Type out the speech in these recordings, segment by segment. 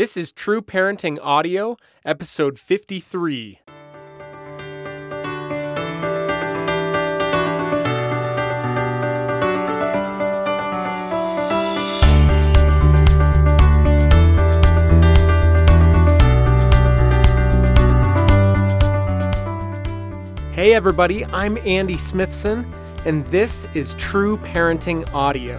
This is True Parenting Audio, episode 53. Hey, everybody, I'm Andy Smithson, and this is True Parenting Audio,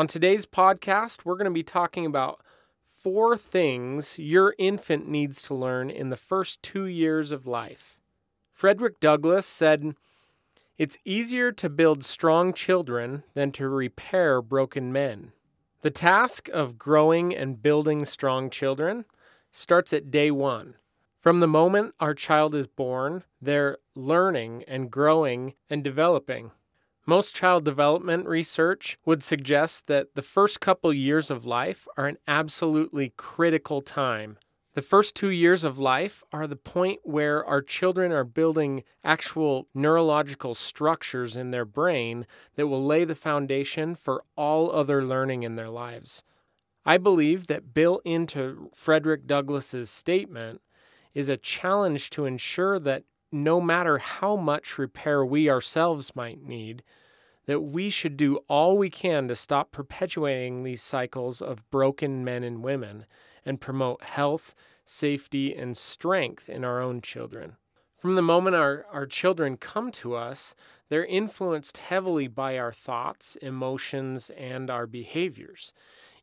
On today's podcast, we're going to be talking about four things your infant needs to learn in the first two years of life. Frederick Douglass said, It's easier to build strong children than to repair broken men. The task of growing and building strong children starts at day one. From the moment our child is born, they're learning and growing and developing. Most child development research would suggest that the first couple years of life are an absolutely critical time. The first two years of life are the point where our children are building actual neurological structures in their brain that will lay the foundation for all other learning in their lives. I believe that built into Frederick Douglass's statement is a challenge to ensure that no matter how much repair we ourselves might need, that we should do all we can to stop perpetuating these cycles of broken men and women and promote health, safety, and strength in our own children. From the moment our, our children come to us, they're influenced heavily by our thoughts, emotions, and our behaviors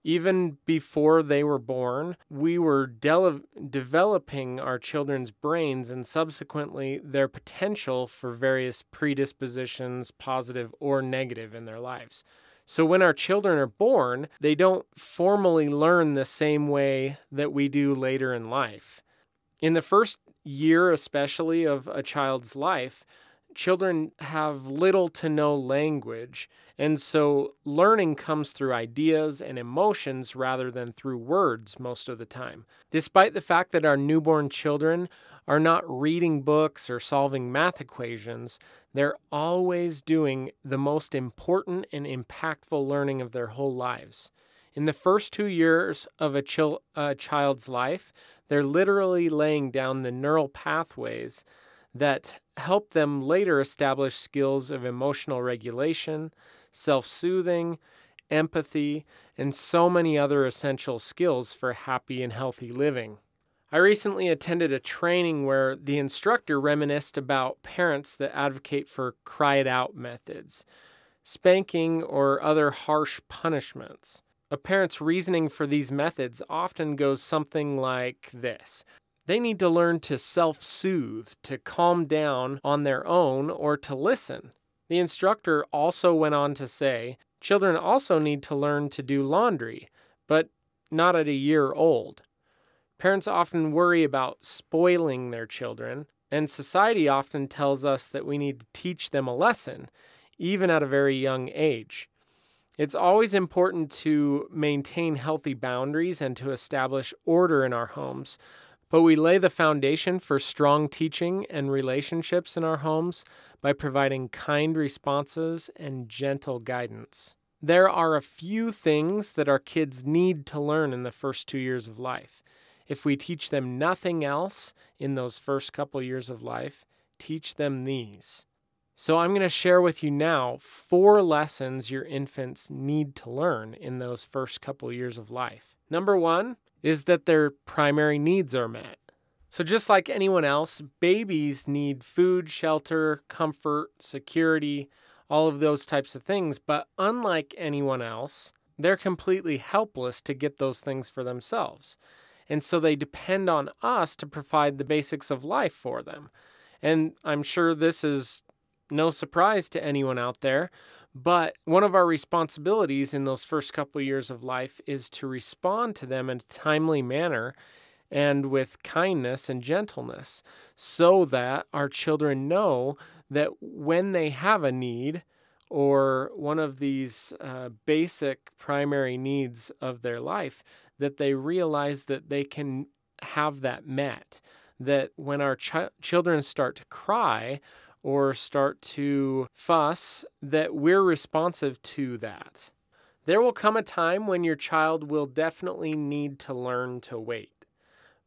even before they were born, we were de- developing our children's brains and subsequently their potential for various predispositions, positive or negative, in their lives. So when our children are born, they don't formally learn the same way that we do later in life. In the first year, especially of a child's life, children have little to no language, and so learning comes through ideas and emotions rather than through words most of the time. Despite the fact that our newborn children are not reading books or solving math equations, they're always doing the most important and impactful learning of their whole lives. In the first two years of a, chil- a child's life, they're literally laying down the neural pathways that help them later establish skills of emotional regulation, self soothing, empathy, and so many other essential skills for happy and healthy living. I recently attended a training where the instructor reminisced about parents that advocate for cry it out methods, spanking, or other harsh punishments. A parent's reasoning for these methods often goes something like this they need to learn to self soothe, to calm down on their own, or to listen. The instructor also went on to say children also need to learn to do laundry, but not at a year old. Parents often worry about spoiling their children, and society often tells us that we need to teach them a lesson, even at a very young age. It's always important to maintain healthy boundaries and to establish order in our homes but we lay the foundation for strong teaching and relationships in our homes by providing kind responses and gentle guidance. There are a few things that our kids need to learn in the first two years of life. If we teach them nothing else in those first couple years of life, teach them these. So, I'm going to share with you now four lessons your infants need to learn in those first couple years of life. Number one, is that their primary needs are met. So, just like anyone else, babies need food, shelter, comfort, security, all of those types of things. But unlike anyone else, they're completely helpless to get those things for themselves. And so they depend on us to provide the basics of life for them. And I'm sure this is no surprise to anyone out there. But one of our responsibilities in those first couple of years of life is to respond to them in a timely manner and with kindness and gentleness so that our children know that when they have a need or one of these uh, basic primary needs of their life, that they realize that they can have that met. That when our ch- children start to cry or start to fuss, that we're responsive to that. There will come a time when your child will definitely need to learn to wait.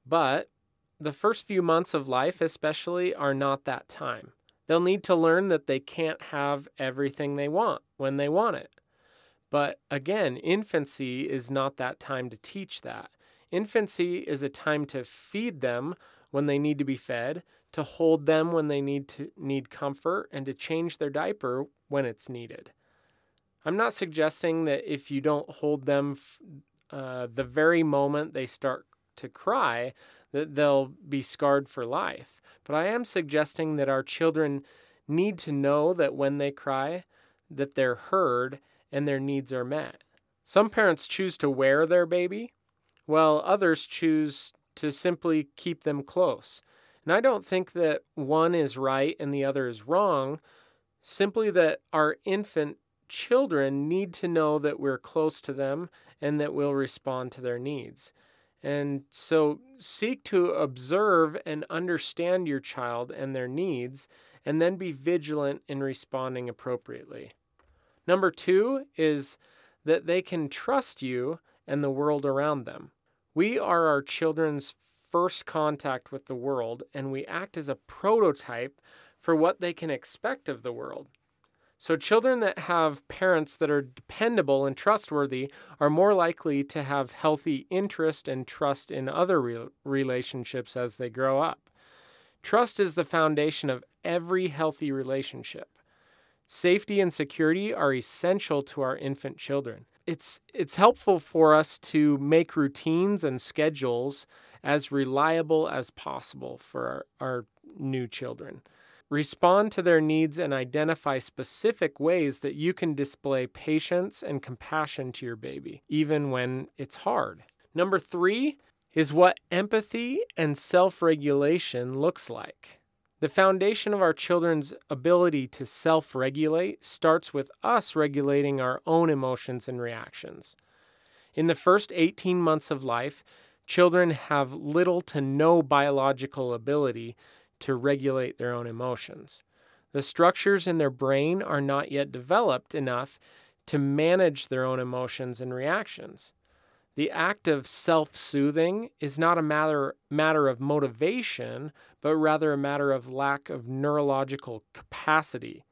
But the first few months of life, especially, are not that time. They'll need to learn that they can't have everything they want when they want it. But again, infancy is not that time to teach that. Infancy is a time to feed them when they need to be fed, to hold them when they need to need comfort, and to change their diaper when it's needed. I'm not suggesting that if you don't hold them uh, the very moment they start to cry, that they'll be scarred for life. But I am suggesting that our children need to know that when they cry, that they're heard and their needs are met. Some parents choose to wear their baby, while others choose to simply keep them close. And I don't think that one is right and the other is wrong, simply that our infant children need to know that we're close to them and that we'll respond to their needs. And so seek to observe and understand your child and their needs, and then be vigilant in responding appropriately. Number two is that they can trust you and the world around them. We are our children's first contact with the world, and we act as a prototype for what they can expect of the world. So, children that have parents that are dependable and trustworthy are more likely to have healthy interest and trust in other re- relationships as they grow up. Trust is the foundation of every healthy relationship. Safety and security are essential to our infant children. It's, it's helpful for us to make routines and schedules as reliable as possible for our, our new children. Respond to their needs and identify specific ways that you can display patience and compassion to your baby, even when it's hard. Number three is what empathy and self regulation looks like. The foundation of our children's ability to self regulate starts with us regulating our own emotions and reactions. In the first 18 months of life, children have little to no biological ability to regulate their own emotions. The structures in their brain are not yet developed enough to manage their own emotions and reactions. The act of self soothing is not a matter, matter of motivation, but rather a matter of lack of neurological capacity.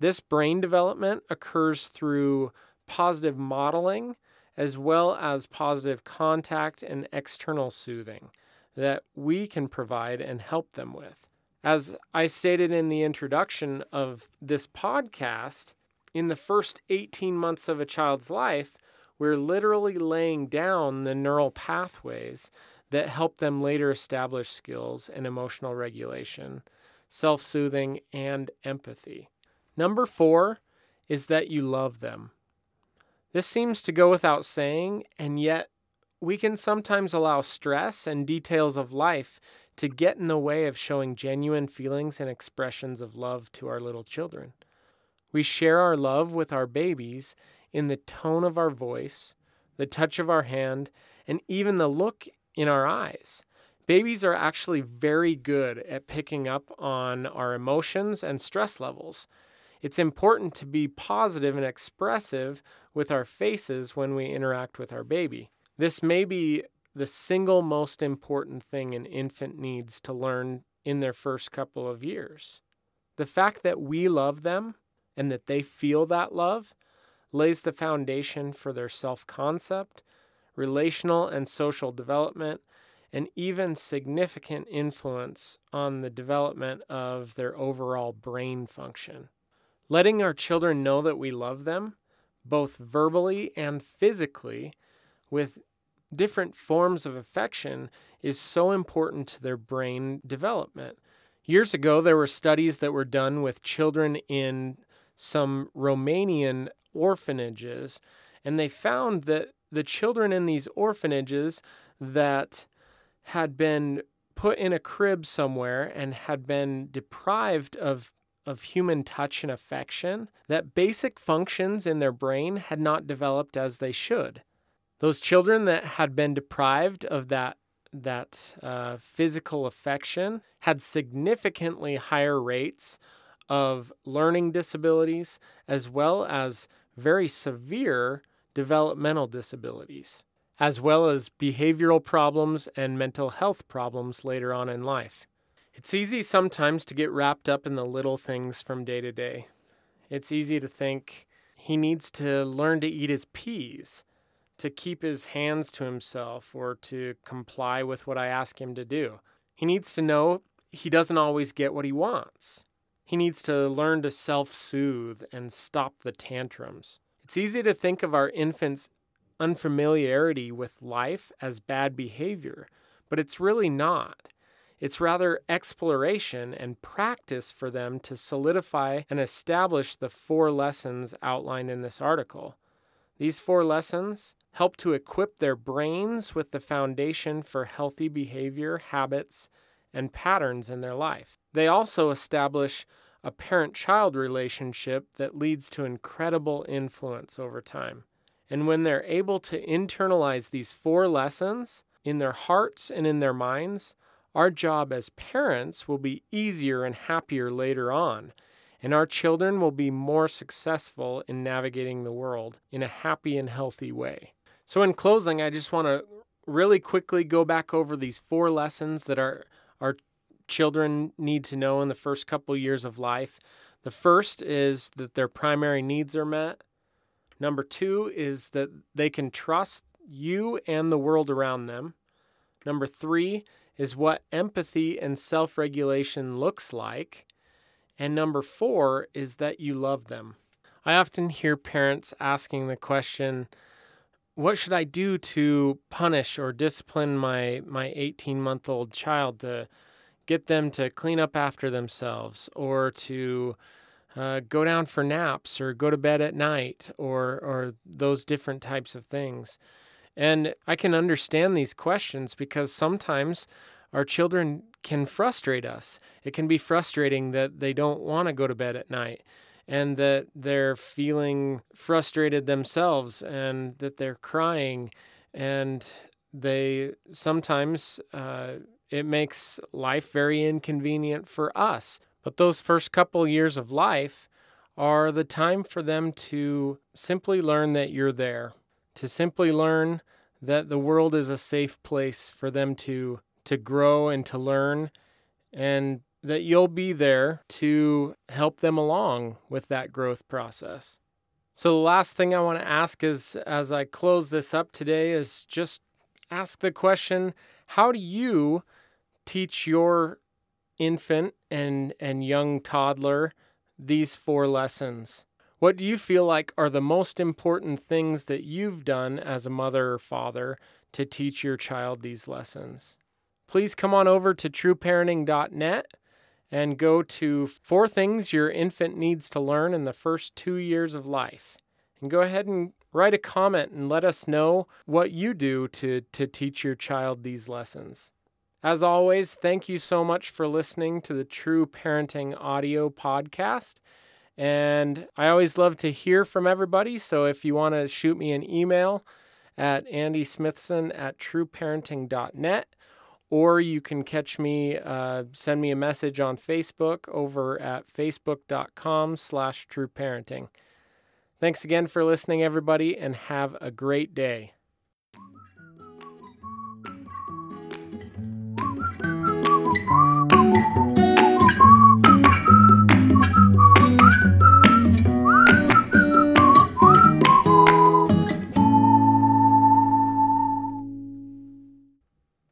This brain development occurs through positive modeling as well as positive contact and external soothing that we can provide and help them with. As I stated in the introduction of this podcast, in the first 18 months of a child's life, we're literally laying down the neural pathways that help them later establish skills in emotional regulation, self soothing, and empathy. Number four is that you love them. This seems to go without saying, and yet we can sometimes allow stress and details of life to get in the way of showing genuine feelings and expressions of love to our little children. We share our love with our babies in the tone of our voice, the touch of our hand, and even the look in our eyes. Babies are actually very good at picking up on our emotions and stress levels. It's important to be positive and expressive with our faces when we interact with our baby. This may be the single most important thing an infant needs to learn in their first couple of years. The fact that we love them and that they feel that love lays the foundation for their self concept, relational and social development, and even significant influence on the development of their overall brain function. Letting our children know that we love them, both verbally and physically, with different forms of affection is so important to their brain development. Years ago, there were studies that were done with children in some Romanian orphanages, and they found that the children in these orphanages that had been put in a crib somewhere and had been deprived of of human touch and affection, that basic functions in their brain had not developed as they should. Those children that had been deprived of that that uh, physical affection had significantly higher rates of learning disabilities as well as very severe developmental disabilities, as well as behavioral problems and mental health problems later on in life. It's easy sometimes to get wrapped up in the little things from day to day. It's easy to think he needs to learn to eat his peas to keep his hands to himself or to comply with what I ask him to do. He needs to know he doesn't always get what he wants. He needs to learn to self soothe and stop the tantrums. It's easy to think of our infants' unfamiliarity with life as bad behavior, but it's really not. It's rather exploration and practice for them to solidify and establish the four lessons outlined in this article. These four lessons help to equip their brains with the foundation for healthy behavior, habits, and patterns in their life. They also establish a parent child relationship that leads to incredible influence over time. And when they're able to internalize these four lessons in their hearts and in their minds, our job as parents will be easier and happier later on and our children will be more successful in navigating the world in a happy and healthy way. So, in closing, I just want to really quickly go back over these four lessons that our, our children need to know in the first couple years of life. The first is that their primary needs are met. Number two is that they can trust you and the world around them. Number three is what empathy and self regulation looks like. And number four is that you love them. I often hear parents asking the question, what should I do to punish or discipline my, my 18 month old child to get them to clean up after themselves or to uh, go down for naps or go to bed at night or, or those different types of things? And I can understand these questions because sometimes our children can frustrate us. It can be frustrating that they don't want to go to bed at night and that they're feeling frustrated themselves and that they're crying and they sometimes uh, it makes life very inconvenient for us but those first couple years of life are the time for them to simply learn that you're there to simply learn that the world is a safe place for them to to grow and to learn, and that you'll be there to help them along with that growth process. So, the last thing I want to ask is as I close this up today is just ask the question how do you teach your infant and, and young toddler these four lessons? What do you feel like are the most important things that you've done as a mother or father to teach your child these lessons? please come on over to trueparenting.net and go to four things your infant needs to learn in the first two years of life. And go ahead and write a comment and let us know what you do to, to teach your child these lessons. As always, thank you so much for listening to the True Parenting audio podcast. And I always love to hear from everybody. So if you want to shoot me an email at andysmithson at trueparenting.net or you can catch me, uh, send me a message on Facebook over at facebook.com slash trueparenting. Thanks again for listening, everybody, and have a great day.